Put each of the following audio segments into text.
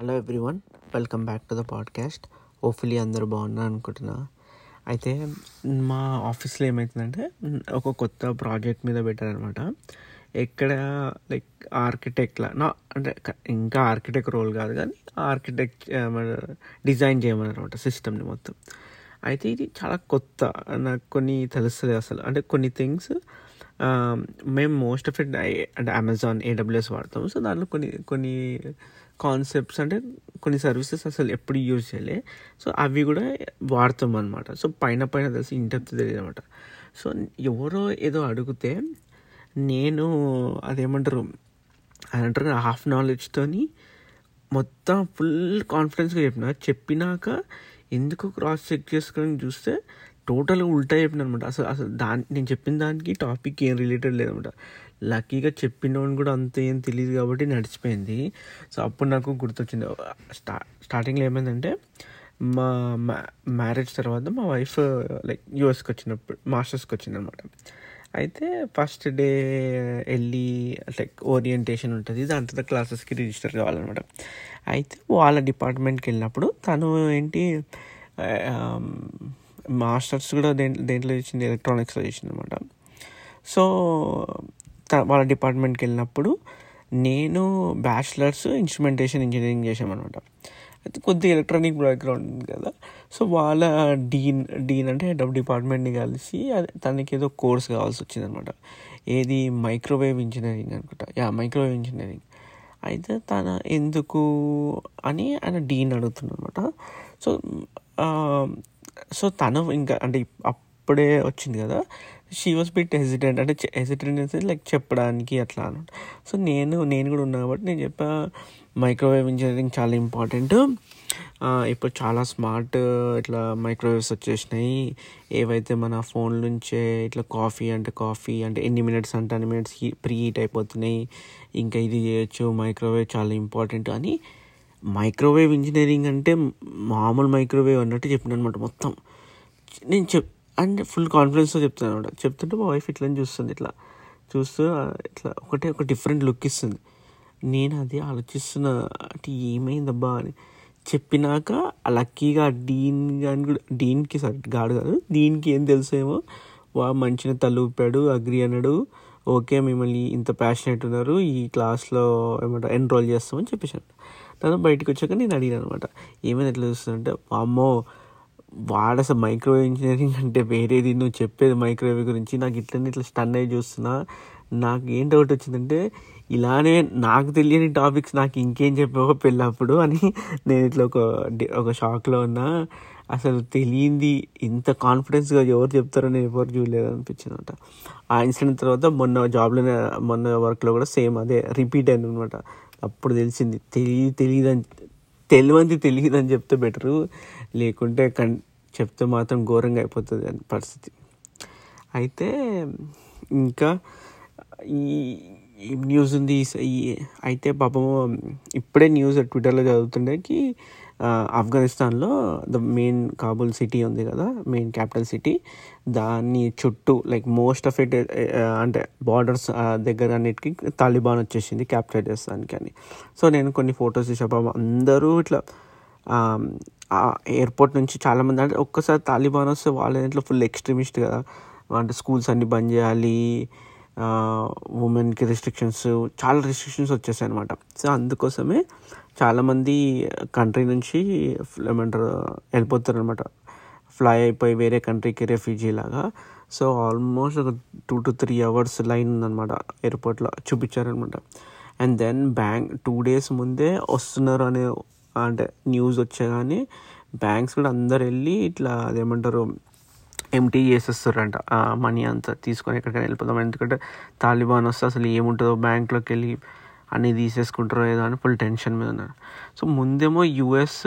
Hello everyone welcome back to the podcast hopefully అందరూ బాగున్నారు అనుకుంటున్నా. అయితే మా ఆఫీస్లో ఏమవుతుందంటే ఒక కొత్త ప్రాజెక్ట్ మీద పెట్టారనమాట. ఎక్కడ లైక్ ఆర్కిటెక్ట్లా నా అంటే ఇంకా ఆర్కిటెక్ట్ రోల్ కాదు కానీ ఆర్కిటెక్ట్ డిజైన్ చేయమన్నమాట సిస్టమ్ని మొత్తం. అయితే ఇది చాలా కొత్త నాకు కొన్ని తెలుస్తుంది అసలు. అంటే కొన్ని థింగ్స్ మేము మోస్ట్ ఆఫ్ ఇట్ అంటే అమెజాన్ ఏడబ్ల్యూఎస్ వాడతాం సో దాంట్లో కొన్ని కొన్ని కాన్సెప్ట్స్ అంటే కొన్ని సర్వీసెస్ అసలు ఎప్పుడు యూజ్ చేయలే. సో అవి కూడా వాడతాం అనమాట సో పైన పైన తెలిసి ఇంటెప్త్ తెలియదు అనమాట సో ఎవరో ఏదో అడిగితే నేను అదేమంటారు అని అంటారు హాఫ్ నాలెడ్జ్తోని మొత్తం ఫుల్ కాన్ఫిడెన్స్గా చెప్పిన చెప్పినాక ఎందుకు క్రాస్ చెక్ చేసుకొని చూస్తే టోటల్గా ఉల్టా చెప్పిన అనమాట అసలు అసలు దాని నేను చెప్పిన దానికి టాపిక్ ఏం రిలేటెడ్ లేదనమాట లక్కీగా చెప్పినోని కూడా అంత ఏం తెలియదు కాబట్టి నడిచిపోయింది. సో అప్పుడు నాకు గుర్తొచ్చింది. స్టా స్టార్టింగ్లో ఏమైందంటే మా మ్యారేజ్ తర్వాత మా వైఫ్ లైక్ యూఎస్కి వచ్చినప్పుడు మాస్టర్స్కి వచ్చిందనమాట. అయితే ఫస్ట్ డే వెళ్ళి లైక్ ఓరియంటేషన్ ఉంటుంది. దాని తర్వాత క్లాసెస్కి రిజిస్టర్ కావాలన్నమాట అయితే వాళ్ళ డిపార్ట్మెంట్కి వెళ్ళినప్పుడు తను ఏంటి మాస్టర్స్ కూడా దేంట్లో దేంట్లో చేసింది ఎలక్ట్రానిక్స్లో చేసింది అనమాట సో వాళ్ళ డిపార్ట్మెంట్కి వెళ్ళినప్పుడు నేను బ్యాచిలర్స్ ఇన్స్ట్రుమెంటేషన్ ఇంజనీరింగ్ చేసామన్నమాట అయితే కొద్దిగా ఎలక్ట్రానిక్ బ్యాక్గ్రౌండ్ ఉంది కదా సో వాళ్ళ డీన్ డీన్ అంటే హెడ్ ఆఫ్ డిపార్ట్మెంట్ని కలిసి అది తనకి ఏదో కోర్స్ కావాల్సి వచ్చిందనమాట ఏది? మైక్రోవేవ్ ఇంజనీరింగ్ అనుకుంటా. Yeah microwave engineering. అయితే తన ఎందుకు అని ఆయన డీన్ అడుగుతున్నమాట సో సో తను ఇంకా అంటే అప్పుడే వచ్చింది కదా షీ వాస్ బిట్ హెసిడెంట్ అంటే హెసిడెంట్ లైక్ చెప్పడానికి అట్లా అనమాట సో నేను నేను కూడా ఉన్నా కాబట్టి నేను చెప్పా మైక్రోవేవ్ ఇంజనీరింగ్ చాలా ఇంపార్టెంట్ ఇప్పుడు చాలా స్మార్ట్ ఇట్లా మైక్రోవేవ్స్ వచ్చేసినాయి ఏవైతే మన ఫోన్ నుంచే ఇట్లా కాఫీ అంటే కాఫీ అంటే ఎన్ని మినిట్స్ అంటే అన్ని మినిట్స్ ప్రీ హీట్ అయిపోతున్నాయి. ఇంకా ఇది చేయొచ్చు మైక్రోవేవ్ చాలా ఇంపార్టెంట్ అని. మైక్రోవేవ్ ఇంజనీరింగ్ అంటే మామూలు మైక్రోవేవ్ అన్నట్టు చెప్పిన అనమాట మొత్తం. నేను చెప్ అంటే ఫుల్ కాన్ఫిడెన్స్తో చెప్తాను అనమాట. చెప్తుంటే మా వైఫ్ ఇట్లని చూస్తుంది ఇట్లా చూస్తూ ఇట్లా ఒకటే ఒక డిఫరెంట్ లుక్ ఇస్తుంది. నేను అది ఆలోచిస్తున్నా అంటే ఏమైందబ్బా అని. చెప్పినాక ఆ లక్కీగా డీన్ గాని కూడా డీన్కి సారీ గాడు కాదు దీనికి ఏం తెలుసేమో వా మంచిగా తలూపాడు అగ్రి అన్నాడు ఓకే మిమ్మల్ని ఇంత ప్యాషనేట్ ఉన్నారు ఈ క్లాస్లో ఏమంటారు ఎన్రోల్ చేస్తామని చెప్పేసాను తను బయటకు వచ్చాక నేను అడిగాను అనమాట ఏమైనా ఎట్లా చూస్తుందంటే అమ్మో వాడు అసలు మైక్రోవేవ్ ఇంజనీరింగ్ అంటే వేరేది. నువ్వు చెప్పేది మైక్రోవేవ్ గురించి నాకు ఇట్లనే ఇట్లా స్టన్ అయ్యి చూస్తున్నా. నాకు ఏం డౌట్ వచ్చిందంటే ఇలానే నాకు తెలియని టాపిక్స్ నాకు ఇంకేం చెప్పావో పెళ్ళప్పుడు అని నేను ఇట్లా ఒక ఒక షాక్లో ఉన్నా. అసలు తెలియంది ఇంత కాన్ఫిడెన్స్గా ఎవరు చెప్తారో నేను ఎవరు చూడలేదు అనిపించింది అనమాట ఆ ఇన్సిడెంట్ తర్వాత మొన్న జాబ్లోనే మొన్న వర్క్లో కూడా సేమ్ అదే రిపీట్ అయింది అనమాట అప్పుడు తెలిసింది తెలియదు తెలియదు అని తెలియంది తెలియదు అని చెప్తే బెటరు. లేకుంటే కన్ చెప్తే మాత్రం ఘోరంగా అయిపోతుంది అని పరిస్థితి. అయితే ఇంకా ఈ న్యూస్ ఉంది ఈ అయితే పాపం ఇప్పుడే న్యూస్ ట్విట్టర్లో చదువుతుండేకి ఆఫ్ఘనిస్తాన్లో ద మెయిన్ కాబుల్ సిటీ ఉంది కదా మెయిన్ క్యాపిటల్ సిటీ. దాన్ని చుట్టూ లైక్ మోస్ట్ ఆఫ్ ఇట్ అంటే బార్డర్స్ దగ్గర అన్నిటికీ తాలిబాన్ వచ్చేసింది క్యాప్చర్ చేస్తానికి అని సో నేను కొన్ని ఫొటోస్ చూసా అందరూ ఇట్లా ఎయిర్పోర్ట్ నుంచి చాలామంది అంటే ఒక్కసారి తాలిబాన్ వస్తే వాళ్ళ ఇంట్లో ఫుల్ ఎక్స్ట్రీమిస్ట్ కదా. అంటే స్కూల్స్ అన్ని బంద్ చేయాలి ఉమెన్కి రిస్ట్రిక్షన్స్ చాలా రిస్ట్రిక్షన్స్ వచ్చేసాయి అనమాట సో అందుకోసమే చాలామంది కంట్రీ నుంచి ఏమంటారు వెళ్ళిపోతారు అనమాట ఫ్లై అయిపోయి వేరే కంట్రీకి రెఫ్యూజీ లాగా. సో ఆల్మోస్ట్ ఒక two to three hours line ఉందన్నమాట ఎయిర్పోర్ట్లో చూపించారనమాట and then bank two days ముందే వస్తున్నారు అనే అంటే న్యూస్ వచ్చేగానే బ్యాంక్స్ కూడా అందరు వెళ్ళి ఇట్లా అదేమంటారు ఎంటీ చేసేస్తారంట. ఆ మనీ అంతా తీసుకొని ఎక్కడికైనా వెళ్ళిపోదాం. ఎందుకంటే తాలిబాన్ వస్తే అసలు ఏముంటుందో బ్యాంక్లోకి వెళ్ళి అన్నీ తీసేసుకుంటారో ఏదో అని ఫుల్ టెన్షన్ మీద ఉన్నారు. సో ముందేమో యుఎస్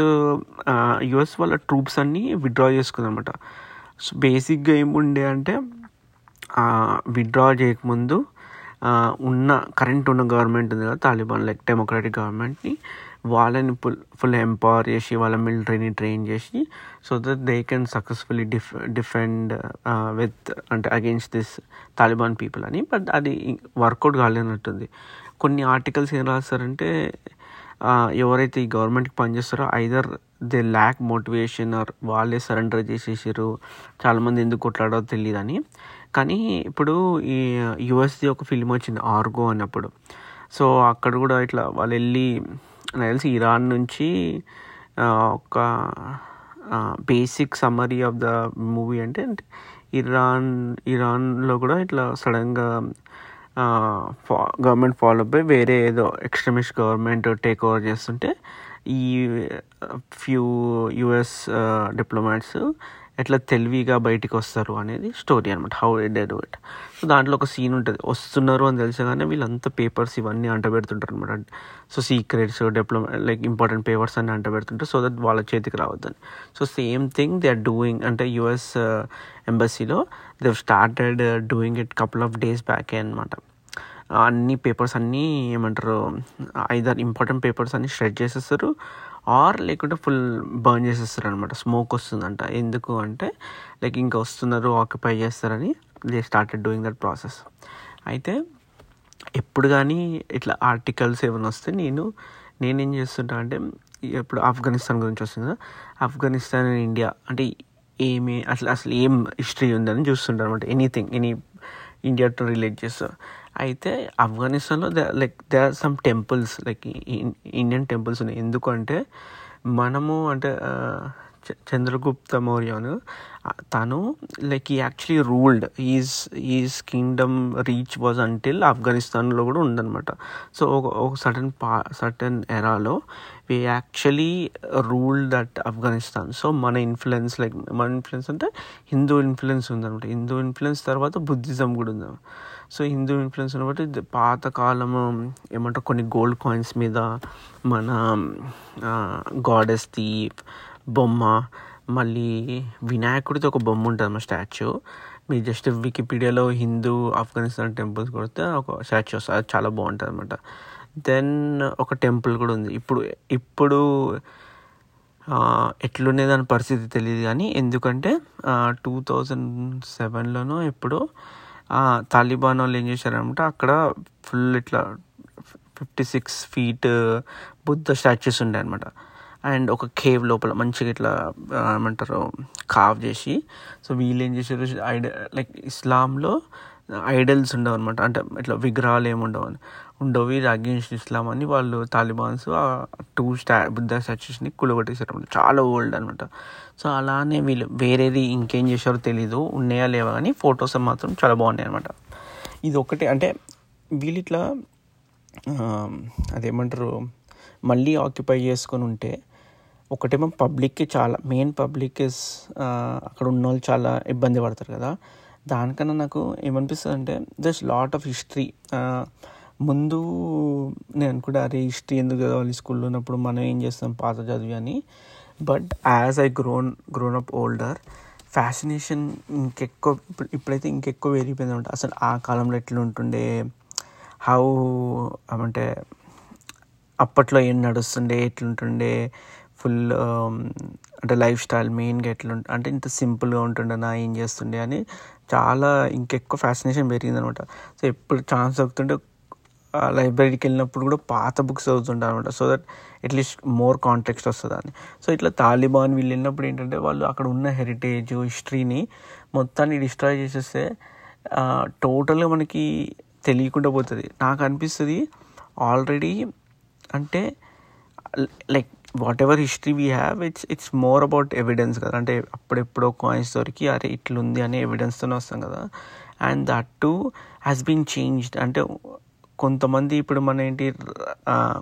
యుఎస్ వాళ్ళ ట్రూప్స్ అన్నీ విత్డ్రా చేసుకుందనమాట సో బేసిక్గా ఏముండే అంటే విత్డ్రా చేయకముందు ఉన్న కరెంట్ ఉన్న గవర్నమెంట్ ఉంది కదా తాలిబాన్ లైక్ డెమోక్రాటిక్ గవర్నమెంట్ని వాళ్ళని ఫుల్ ఫుల్ ఎంపవర్ చేసి వాళ్ళ మిలిటరీని ట్రైన్ చేసి so that they can successfully def defend with అంటే అగెన్స్ట్ దిస్ తాలిబాన్ పీపుల్ అని. బట్ అది వర్కౌట్ కాలేనట్టుంది. కొన్ని ఆర్టికల్స్ ఏం రాస్తారంటే ఎవరైతే ఈ గవర్నమెంట్కి పనిచేస్తారో either they lack motivation or వాళ్ళే సరెండర్ చేసేసారు. చాలామంది ఎందుకు కొట్లాడో తెలియదని కానీ ఇప్పుడు ఈ uh, యుఎస్ది ఒక ఫిల్మ్ వచ్చింది ఆర్గో అన్నప్పుడు. సో అక్కడ కూడా ఇట్లా వాళ్ళు వెళ్ళి నాకు తెలిసి ఇరాన్ నుంచి ఒక basic summary of the movie అంటే ఇరాన్ ఇరాన్లో కూడా ఇట్లా సడన్గా గవర్నమెంట్ ఫాలో అయి వేరే ఏదో ఎక్స్ట్రీమిస్ట్ గవర్నమెంట్ టేక్ ఓవర్ చేస్తుంటే ఈ ఫ్యూ యుఎస్ డిప్లొమాట్స్ ఎట్లా తెలివిగా బయటికి వస్తారు అనేది స్టోరీ అనమాట how they do it so దాంట్లో ఒక సీన్ ఉంటుంది. వస్తున్నారు అని తెలిసగానే వీళ్ళంతా పేపర్స్ ఇవన్నీ అంటబెడుతుంటారు అనమాట so secrets diploma like important papers అన్ని అంటబెడుతుంటారు. సో దట్ వాళ్ళ చేతికి రావద్దని. So same thing they are doing అంటే US ఎంబసీలో they started doing it couple of days బ్యాకే అనమాట అన్ని పేపర్స్ అన్నీ ఏమంటారు ఐదర్ ఇంపార్టెంట్ పేపర్స్ అన్ని షెడ్ చేసేస్తారు. ఆర్ లేకుంటే ఫుల్ బర్న్ చేసేస్తారు అనమాట స్మోక్ వస్తుందంట. ఎందుకు అంటే లైక్ ఇంకా వస్తున్నారు ఆక్యుపై చేస్తారని they started doing that process. అయితే ఎప్పుడు కానీ ఇట్లా ఆర్టికల్స్ ఏమైనా వస్తే నేను నేనేం చేస్తుంటా అంటే ఇప్పుడు ఆఫ్ఘనిస్తాన్ గురించి వస్తుంది కదా ఆఫ్ఘనిస్తాన్ అండ్ ఇండియా అంటే ఏమి అసలు అసలు ఏం హిస్టరీ ఉందని చూస్తుంటాను అనమాట ఎనీథింగ్ ఎనీ ఇండియాతో రిలేట్ చేస్తా. అయితే ఆఫ్ఘనిస్తాన్లో they like they are some temples like Indian temples ఉన్నాయి. ఎందుకంటే మనము అంటే చంద్రగుప్త మౌర్యను తను like he actually ruled his his kingdom reach was until ఆఫ్ఘనిస్తాన్లో కూడా ఉందన్నమాట. సో ఒక ఒక పా certain ఎరాలో we actually rule that Afghanistan so మన ఇన్ఫ్లుయెన్స్ లైక్ మన ఇన్ఫ్లుయెన్స్ అంటే హిందూ ఇన్ఫ్లుయెన్స్ ఉందన్నమాట. హిందూ ఇన్ఫ్లుయెన్స్ తర్వాత బుద్ధిజం కూడా ఉంది సో హిందూ ఇన్ఫ్లుయెన్స్ బట్టి పాతకాలము ఏమంటారు కొన్ని గోల్డ్ కాయిన్స్ మీద మన గాడెస్ది బొమ్మ మళ్ళీ వినాయకుడితో ఒక బొమ్మ ఉంటుంది మా స్టాచ్యూ. మీరు జస్ట్ వికీపీడియాలో హిందూ ఆఫ్ఘనిస్తాన్ టెంపుల్స్ కొడితే ఒక స్టాచ్యూ వస్తుంది. అది చాలా బాగుంటుంది అనమాట దెన్ ఒక టెంపుల్ కూడా ఉంది. ఇప్పుడు ఇప్పుడు ఎట్లుండే దాని పరిస్థితి తెలియదు కానీ ఎందుకంటే టూ థౌజండ్ సెవెన్లోనో ఇప్పుడు తాలిబాన్ వాళ్ళు ఏం చేశారంటే అక్కడ ఫుల్ ఇట్లా fifty six feet Buddha statues ఉండే అనమాట అండ్ ఒక కేవ్ లోపల మంచిగా ఇట్లా ఏమంటారు కావ్ చేసి సో వీళ్ళు ఏం చేశారు ఐడ లైక్ ఇస్లాంలో ఐడల్స్ ఉండవు అనమాట అంటే ఇట్లా విగ్రహాలు ఏమి ఉండవు అని. ఉండవు ఇది అగేన్స్ట్ ఇస్లాం అని వాళ్ళు తాలిబాన్స్ ఆ టూ స్టా బుద్ధ స్టాచ్యూస్ని కులగొట్టేశారు అనమాట చాలా ఓల్డ్ అనమాట సో అలానే వీళ్ళు వేరేది ఇంకేం చేశారో తెలీదు ఉన్నాయా లేవా కానీ ఫొటోస్ మాత్రం చాలా బాగున్నాయి అనమాట ఇది ఒకటి అంటే వీళ్ళు ఇట్లా అదేమంటారు మళ్ళీ ఆక్యుపై చేసుకొని ఉంటే ఒకటేమో పబ్లిక్కి చాలా మెయిన్ పబ్లిక్ ఇస్ అక్కడ ఉన్న వాళ్ళు చాలా ఇబ్బంది పడతారు కదా. దానికన్నా నాకు ఏమనిపిస్తుంది అంటే జస్ట్ లాట్ ఆఫ్ హిస్టరీ ముందు నేను అనుకుంటే అరే హిస్టరీ ఎందుకు చదవాలి స్కూల్లో ఉన్నప్పుడు మనం ఏం చేస్తాం పాత చదివి అని. But as I grown grown up older fascination ఇంకెక్కువ ఇప్పుడైతే ఇంకెక్కువ పెరిగిపోయింది అనమాట. అసలు ఆ కాలంలో ఎట్లా ఉంటుండే హౌ అంటే అప్పట్లో ఏం నడుస్తుండే ఎట్లుంటుండే ఫుల్ అంటే లైఫ్ స్టైల్ మెయిన్గా ఎట్లా అంటే ఇంత సింపుల్గా ఉంటుండే నా ఏం చేస్తుండే అని చాలా ఇంకెక్కువ ఫ్యాసినేషన్ పెరిగింది అనమాట సో ఎప్పుడు ఛాన్స్ దొరుకుతుంటే లైబ్రరీకి వెళ్ళినప్పుడు కూడా పాత బుక్స్ చదువుతుంటాను అనమాట so that at least more context వస్తుంది అని. సో ఇట్లా తాలిబాన్ వీళ్ళు వెళ్ళినప్పుడు ఏంటంటే వాళ్ళు అక్కడ ఉన్న హెరిటేజ్ హిస్టరీని మొత్తాన్ని డిస్ట్రాయ్ చేసేస్తే టోటల్గా మనకి తెలియకుండా పోతుంది. నాకు అనిపిస్తుంది ఆల్రెడీ అంటే like whatever history we have it's it's more about evidence కదా. అంటే అప్పుడెప్పుడో కాయిన్స్ దొరికి అరే ఇట్లుంది అనే ఎవిడెన్స్తోనే వస్తాం కదా. And that too has been changed అంటే కొంతమంది ఇప్పుడు మన ఏంటి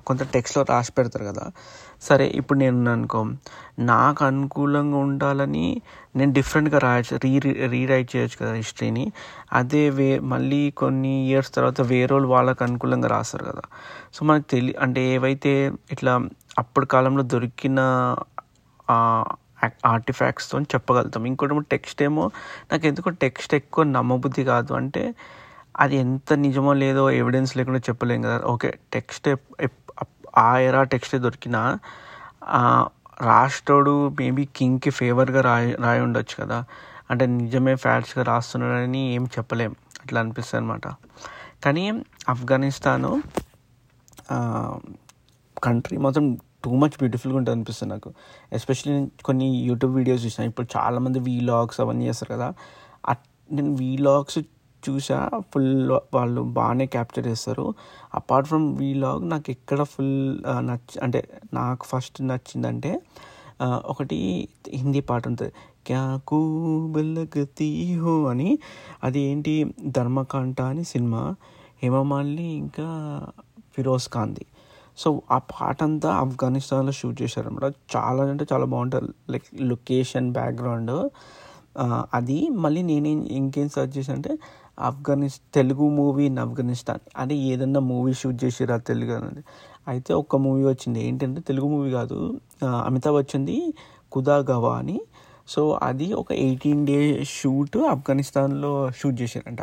కొంత టెక్స్ట్లో రాసి పెడతారు కదా. సరే ఇప్పుడు నేను అనుకో నాకు అనుకూలంగా ఉండాలని నేను డిఫరెంట్గా రాయచ్చు రీ రీరైట్ చేయొచ్చు కదా హిస్టరీని అదే వే మళ్ళీ కొన్ని ఇయర్స్ తర్వాత వేరే వాళ్ళు వాళ్ళకి అనుకూలంగా రాస్తారు కదా. సో మనకు తెలి అంటే ఏవైతే ఇట్లా అప్పటి కాలంలో దొరికిన ఆర్టిఫాక్ట్స్తో చెప్పగలుగుతాం. ఇంకోటి టెక్స్ట్ ఏమో నాకు ఎందుకో టెక్స్ట్ ఎక్కువ నమ్మబుద్ధి కాదు. అంటే అది ఎంత నిజమో లేదో ఎవిడెన్స్ లేకుండా చెప్పలేం కదా. ఓకే టెక్స్ట్ ఆ ఎరా టెక్స్ట్ దొరికినా రాష్ట్రుడు మేబీ కింగ్కి ఫేవర్గా రాయి రాయి ఉండొచ్చు కదా. అంటే నిజమే ఫ్యాట్స్గా రాస్తున్నాడని ఏం చెప్పలేం. అట్లా అనిపిస్తుంది అనమాట కానీ ఆఫ్ఘనిస్తాను కంట్రీ మాత్రం టూ మచ్ బ్యూటిఫుల్గా ఉంటుంది అనిపిస్తుంది నాకు. ఎస్పెషల్లీ నేను కొన్ని యూట్యూబ్ వీడియోస్ చూసాను. ఇప్పుడు చాలామంది వీలాగ్స్ అవన్నీ చేస్తారు కదా. అట్ నేను వీలాగ్స్ చూసా. ఫుల్ వాళ్ళు బాగానే క్యాప్చర్ చేస్తారు. అపార్ట్ ఫ్రమ్ వీలాగ్ నాకు ఎక్కడ ఫుల్ నచ్చ అంటే నాకు ఫస్ట్ నచ్చిందంటే ఒకటి హిందీ పాట ఉంటుంది. క్యా కూబలగతి హో అని. అది ఏంటి? ధర్మకాంట అని సినిమా. హేమమాలిని ఇంకా ఫిరోజ్ ఖాన్ది. సో ఆ పాట అంతా ఆఫ్ఘనిస్తాన్లో షూట్ చేశారనమాట. చాలా అంటే చాలా బాగుంటుంది. Like location background. అది మళ్ళీ నేనేం ఇంకేం సర్చ్ చేశాను అంటే ఆఫ్ఘనిస్ తెలుగు మూవీ ఇన్ ఆఫ్ఘనిస్తాన్. అంటే ఏదన్నా మూవీ షూట్ చేసిరా తెలుగు అనేది. అయితే ఒక మూవీ వచ్చింది. ఏంటంటే తెలుగు మూవీ కాదు. అమితాబ్ వచ్చింది కుదా గవా అని. సో అది ఒక ఎయిటీన్ డే షూట్ ఆఫ్ఘనిస్తాన్లో షూట్ చేశారంట.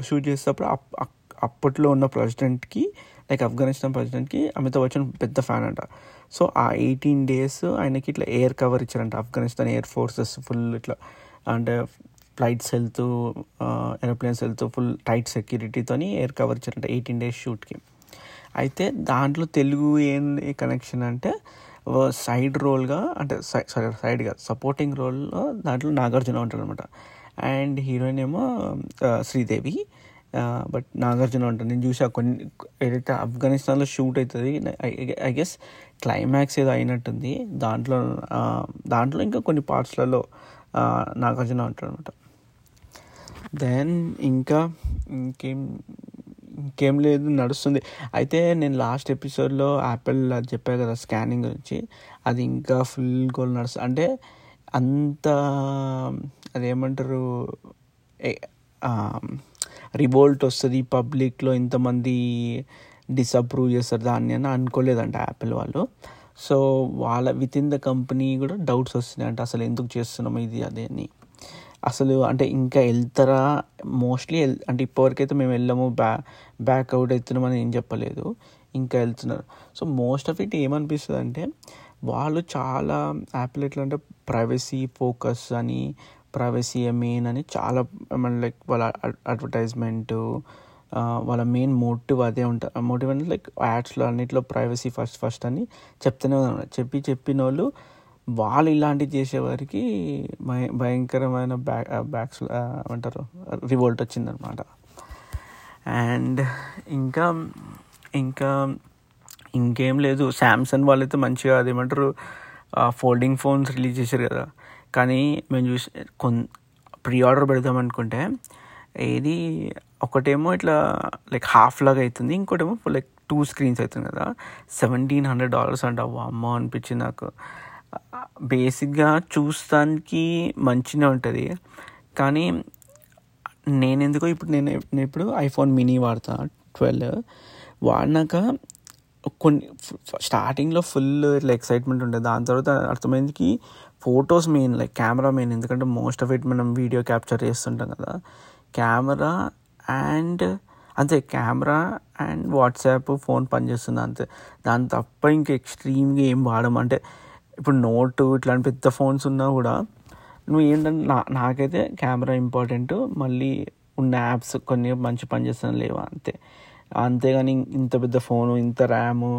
షూట్ చేసేటప్పుడు అప్- అప్పట్లో ఉన్న ప్రెసిడెంట్కి లైక్ ఆఫ్ఘనిస్తాన్ ప్రెసిడెంట్కి అమితాబ్ బచ్చన్ పెద్ద ఫ్యాన్ అంట. సో ఆ ఎయిటీన్ డేస్ ఆయనకి ఇట్లా ఎయిర్ కవర్ ఇచ్చారంట. ఆఫ్ఘనిస్తాన్ ఎయిర్ ఫోర్సెస్ ఫుల్ ఇట్లా అంటే ఫ్లైట్స్ వెళ్తూ ఏరోప్లేన్స్ వెళ్తూ ఫుల్ టైట్ సెక్యూరిటీతోని ఎయిర్ కవర్ ఇచ్చారంట ఎయిటీన్ డేస్ షూట్కి అయితే దాంట్లో తెలుగు ఏం కనెక్షన్ అంటే సైడ్ రోల్గా అంటే సారీ సైడ్గా సపోర్టింగ్ రోల్లో దాంట్లో నాగార్జున ఉంటాడు అనమాట అండ్ హీరోయిన్ ఏమో uh, శ్రీదేవి. బట్ నాగార్జున ఉంటుంది నేను చూసా కొన్ని ఏదైతే ఆఫ్ఘనిస్తాన్లో షూట్ అవుతుంది ఐ గెస్ క్లైమాక్స్ ఏదో అయినట్టుంది. దాంట్లో దాంట్లో ఇంకా కొన్ని పార్ట్స్లలో నాగార్జున ఉంటాడు అనమాట దెన్ ఇంకా ఇంకేం ఇంకేం లేదు నడుస్తుంది. అయితే నేను లాస్ట్ ఎపిసోడ్లో యాపిల్ అది చెప్పాను కదా స్కానింగ్ గురించి. అది ఇంకా ఫుల్ గోల్ నడుస్తుంది అంటే అంత అదేమంటారు రివోల్ట్ వస్తుంది పబ్లిక్లో ఇంతమంది డిసప్రూవ్ చేస్తారు దాన్ని అని అనుకోలేదంట యాపిల్ వాళ్ళు. సో వాళ్ళ విత్ ఇన్ ద కంపెనీ కూడా డౌట్స్ వస్తున్నాయి అంటే అసలు ఎందుకు చేస్తున్నాం ఇది అదే అని. అసలు అంటే ఇంకా వెళ్తారా? మోస్ట్లీ అంటే ఇప్పటివరకైతే మేము వెళ్ళాము బ్యా బ్యాక్ అవుట్ అవుతున్నామని ఏం చెప్పలేదు. ఇంకా వెళ్తున్నారు. సో మోస్ట్ ఆఫ్ ఇట్ ఏమనిపిస్తుంది అంటే వాళ్ళు చాలా యాపిల్ ఎట్లా అంటే ప్రైవసీ ఫోకస్ అని ప్రైవసీ మెయిన్ అని చాలా లైక్ వాళ్ళ అడ్వర్టైజ్మెంట్ వాళ్ళ మెయిన్ మోటివ్ అదే ఉంటుంది మోటివ్ అంటే లైక్ యాడ్స్లో అన్నిట్లో ప్రైవసీ ఫస్ట్ ఫస్ట్ అని చెప్తూనే ఉన్నారు చెప్పి చెప్పిన వాళ్ళు వాళ్ళు ఇలాంటివి చేసేవారికి భయ భయంకరమైన బ్యాక్ బ్యాక్స్ ఏమంటారు రివోల్ట్ వచ్చిందనమాట. అండ్ ఇంకా ఇంకా ఇంకేం లేదు. శాంసంగ్ వాళ్ళైతే మంచిగా అదేమంటారు ఫోల్డింగ్ ఫోన్స్ రిలీజ్ చేశారు కదా. కానీ మేము చూసి కొన్ ప్రీ ఆర్డర్ పెడదాం అనుకుంటే ఏది ఒకటేమో ఇట్లా లైక్ హాఫ్ లాగా అవుతుంది ఇంకోటేమో లైక్ టూ స్క్రీన్స్ అవుతుంది కదా. సెవెంటీన్ హండ్రెడ్ డాలర్స్ అంట అమ్మ అనిపించింది నాకు. బేసిక్గా చూస్తానికి మంచిగా ఉంటుంది. కానీ నేను ఎందుకో ఇప్పుడు నేను నేను ఇప్పుడు ఐఫోన్ మినీ వాడతా ట్వెల్వ్. వాడినాక కొన్ని స్టార్టింగ్లో ఫుల్ ఇట్లా ఎక్సైట్మెంట్ ఉంటుంది దాని తర్వాత అర్థమైందికి photos main like camera main. ఎందుకంటే మోస్ట్ ఆఫ్ ఇట్ మనం వీడియో క్యాప్చర్ చేస్తుంటాం కదా. కెమెరా అండ్ అంతే కెమెరా అండ్ వాట్సాప్ ఫోన్ పనిచేస్తుంది అంతే. దాని తప్ప ఇంకా ఎక్స్ట్రీమ్గా ఏం వాడడం అంటే ఇప్పుడు నోట్ ఇట్లాంటి పెద్ద ఫోన్స్ ఉన్నా కూడా నువ్వు ఏంటంటే నా నాకైతే కెమెరా ఇంపార్టెంట్. మళ్ళీ ఉన్న యాప్స్ కొన్ని మంచి పనిచేస్తాను లేవా అంతే. అంతేగాని ఇంత పెద్ద ఫోను ఇంత ర్యాము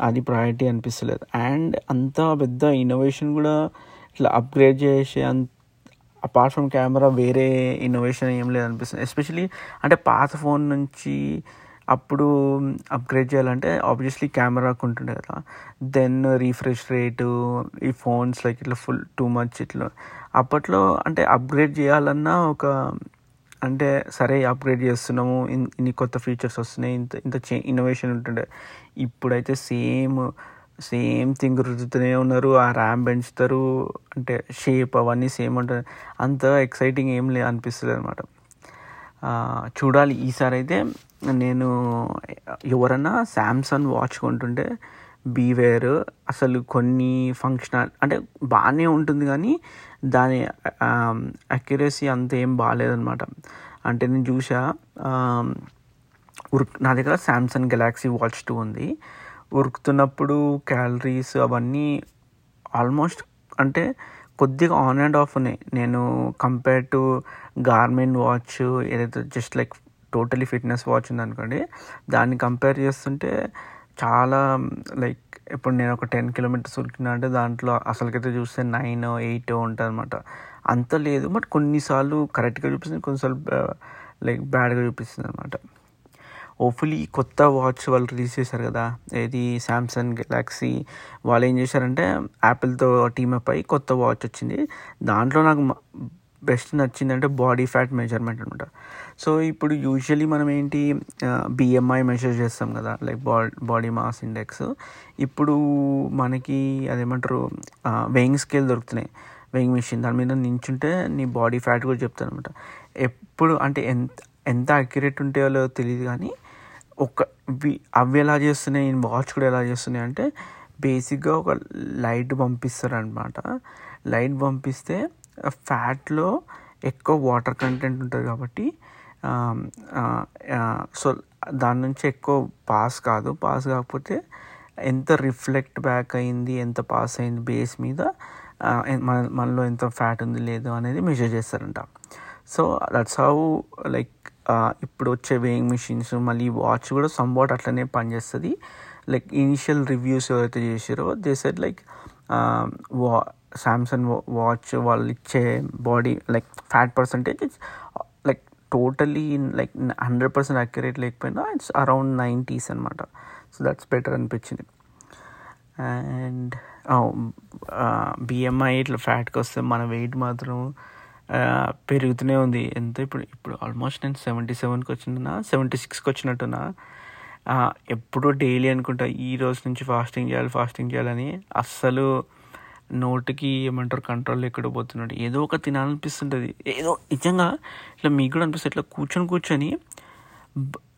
అది ప్రయారిటీ అనిపిస్తలేదు. అండ్ అంత పెద్ద ఇన్నోవేషన్ కూడా ఇట్లా అప్గ్రేడ్ చేసే అంత అపార్ట్ ఫ్రమ్ కెమెరా వేరే ఇన్నోవేషన్ ఏం లేదు అనిపిస్తుంది ఎస్పెషలీ అంటే పాత ఫోన్ నుంచి అప్పుడు అప్గ్రేడ్ చేయాలంటే ఆబ్వియస్లీ కెమెరాకు ఉంటుండే కదా. దెన్ రీఫ్రెష్ రేటు ఈ ఫోన్స్ లైక్ ఇట్లా ఫుల్ టూ మచ్ ఇట్లా. అప్పట్లో అంటే అప్గ్రేడ్ చేయాలన్నా ఒక అంటే సరే అప్గ్రేడ్ చేస్తున్నాము. ఇన్ని కొత్త ఫీచర్స్ వస్తున్నాయి. ఇంత ఇంత చే ఇన్నోవేషన్ ఉంటుండే. ఇప్పుడైతే సేమ్ సేమ్ థింగ్ రుద్దుతూనే ఉన్నారు. ఆ ర్యామ్ పెంచుతారు. అంటే షేప్ అవన్నీ సేమ్ ఉంటుంది అంత ఎక్సైటింగ్ ఏం లే అనిపిస్తుంది అనమాట చూడాలి. ఈసారి అయితే నేను ఎవరన్నా శాంసంగ్ వాచ్ కొంటుంటే బీవేర్ అసలు కొన్ని ఫంక్షనల్ అంటే బాగానే ఉంటుంది కానీ దాని అక్యురసీ అంత ఏం బాగాలేదనమాట అంటే నేను చూసా ఉరుక్ నా దగ్గర శాంసంగ్ గెలాక్సీ వాచ్ టూ ఉంది. ఉరుకుతున్నప్పుడు క్యాలరీస్ అవన్నీ ఆల్మోస్ట్ అంటే కొద్దిగా ఆన్ అండ్ ఆఫ్ ఉన్నాయి. నేను కంపేర్ టు గార్మెంట్ వాచ్ ఏదైతే just like totally fitness watch ఉంది అనుకోండి దాన్ని కంపేర్ చేస్తుంటే చాలా లైక్ ఇప్పుడు నేను ఒక టెన్ కిలోమీటర్స్ ఉరికినా అంటే దాంట్లో అసలుకైతే చూస్తే నైన్ ఎయిట్ ఉంటుంది అనమాట అంత లేదు. బట్ కొన్నిసార్లు కరెక్ట్గా చూపిస్తుంది కొన్నిసార్లు లైక్ బ్యాడ్గా చూపిస్తుంది అనమాట హోప్ఫుల్లీ కొత్త వాచ్ వాళ్ళు రిలీజ్ చేశారు కదా ఏది శాంసంగ్ గెలాక్సీ వాళ్ళు ఏం చేశారంటే యాపిల్తో టీమప్ అయ్యి కొత్త వాచ్ వచ్చింది. దాంట్లో నాకు బెస్ట్ నచ్చిందంటే బాడీ ఫ్యాట్ మెజర్మెంట్ అనమాట సో ఇప్పుడు యూజువలీ మనం ఏంటి బిఎంఐ మెజర్ చేస్తాం కదా like body body mass index. ఇప్పుడు మనకి అదేమంటారు వెయింగ్ స్కేల్ దొరుకుతున్నాయి. వెయింగ్ మిషన్ దాని మీద నించుంటే నీ బాడీ ఫ్యాట్ కూడా చెప్తాను అనమాట ఎప్పుడు అంటే ఎంత ఎంత అక్యురేట్ ఉంటేయో తెలియదు కానీ ఒక అవి ఎలా చేస్తున్నాయి వాచ్ కూడా ఎలా చేస్తున్నాయి అంటే బేసిక్గా ఒక లైట్ పంపిస్తారు అనమాట లైట్ పంపిస్తే ఫ్యాట్లో ఎక్కువ వాటర్ కంటెంట్ ఉంటుంది కాబట్టి సో దాని నుంచి ఎక్కువ పాస్ కాదు. పాస్ కాకపోతే ఎంత రిఫ్లెక్ట్ బ్యాక్ అయింది ఎంత పాస్ అయింది బేస్ మీద మన మనలో ఎంత ఫ్యాట్ ఉంది లేదు అనేది మెజర్ చేస్తారంట. సో దట్స్ హౌ లైక్ ఇప్పుడు వచ్చే వేయింగ్ మిషన్స్ మళ్ళీ వాచ్ కూడా సంవాట్ అట్లనే పనిచేస్తుంది. లైక్ ఇనిషియల్ రివ్యూస్ ఎవరైతే చేసారో దే సెడ్ లైక్ వా శాంసంగ్ వాచ్ వాళ్ళు ఇచ్చే body like fat percentage like totally like hundred percent accurate లేకపోయినా ఇట్స్ అరౌండ్ నైంటీస్ అనమాట సో దట్స్ బెటర్ అనిపించింది. అండ్ బిఎంఐ oh, ఇట్లా ఫ్యాట్కి వస్తే మన వెయిట్ మాత్రం పెరుగుతూనే ఉంది. ఎంత ఇప్పుడు ఇప్పుడు ఆల్మోస్ట్ నేను సెవెంటీ సెవెన్కి వచ్చిన సెవెంటీ సిక్స్కి వచ్చినట్టున్నా ఎప్పుడూ డైలీ అనుకుంటా ఈ రోజు నుంచి ఫాస్టింగ్ చేయాలి ఫాస్టింగ్ చేయాలని అస్సలు నోటికి ఏమంటారు కంట్రోల్ ఎక్కడ పోతున్నాడు. ఏదో ఒక తినాలనిపిస్తుంటుంది. ఏదో నిజంగా ఇట్లా మీకు కూడా అనిపిస్తుంది. ఇట్లా కూర్చొని కూర్చొని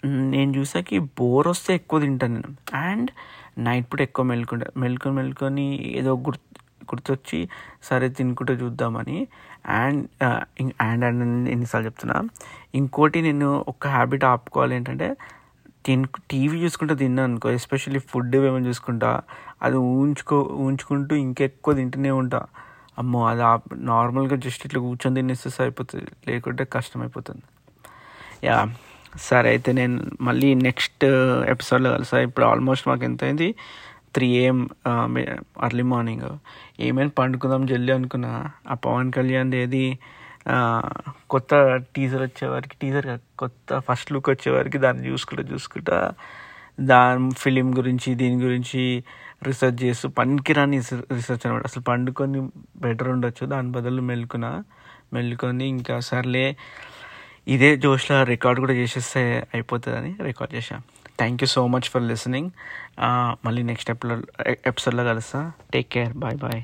నేను చూసాకి బోర్ వస్తే ఎక్కువ తింటాను నేను. అండ్ నైట్ పూట ఎక్కువ మెలుకుంటా. మెలుకొని మెలుకొని ఏదో గుర్తు గుర్తొచ్చి సరే తినుకుంటూ చూద్దామని. అండ్ అండ్ అండ్ ఎన్నిసార్లు చెప్తున్నా. ఇంకోటి నేను ఒక హ్యాబిట్ ఆపుకోవాలి ఏంటంటే తిన్ టీవీ చూసుకుంటూ తిన్నాను అనుకో ఎస్పెషల్లీ ఫుడ్ ఏమైనా చూసుకుంటా అది ఊంచుకో ఊంచుకుంటూ ఇంకెక్కువ తింటూనే ఉంటా. అమ్మో అది నార్మల్గా జస్ట్ ఇట్లా కూర్చొని తినేస్తే సరిపోతుంది లేకుంటే కష్టం అయిపోతుంది యా సరే అయితే నేను మళ్ళీ నెక్స్ట్ ఎపిసోడ్లో కలుసా ఇప్పుడు ఆల్మోస్ట్ మాకు ఎంత అయింది త్రీ ఏఎం అర్లీ మార్నింగ్. ఏమైనా పండుకుందాం జల్లి అనుకున్నా? ఆ పవన్ కళ్యాణ్ ఏది? కొత్త టీజర్ వచ్చేవారికి టీజర్ కొత్త ఫస్ట్ లుక్ వచ్చేవారికి దాన్ని చూసుకుంటా చూసుకుంటా దాని ఫిలిం గురించి దీని గురించి రీసెర్చ్ చేస్తూ పనికిరాని రీసెర్చ్ అనమాట అసలు పండుకొని బెటర్ ఉండొచ్చు దాని బదులు మెలుకున మెలుకొని ఇంకా సర్లే ఇదే జోష్లో రికార్డ్ కూడా చేసేస్తే అయిపోతుందని రికార్డ్ చేశాను thank you so much for listening మళ్ళీ నెక్స్ట్ ఎపిసోడ్ ఎపిసోడ్లో కలుస్తా. Take care bye bye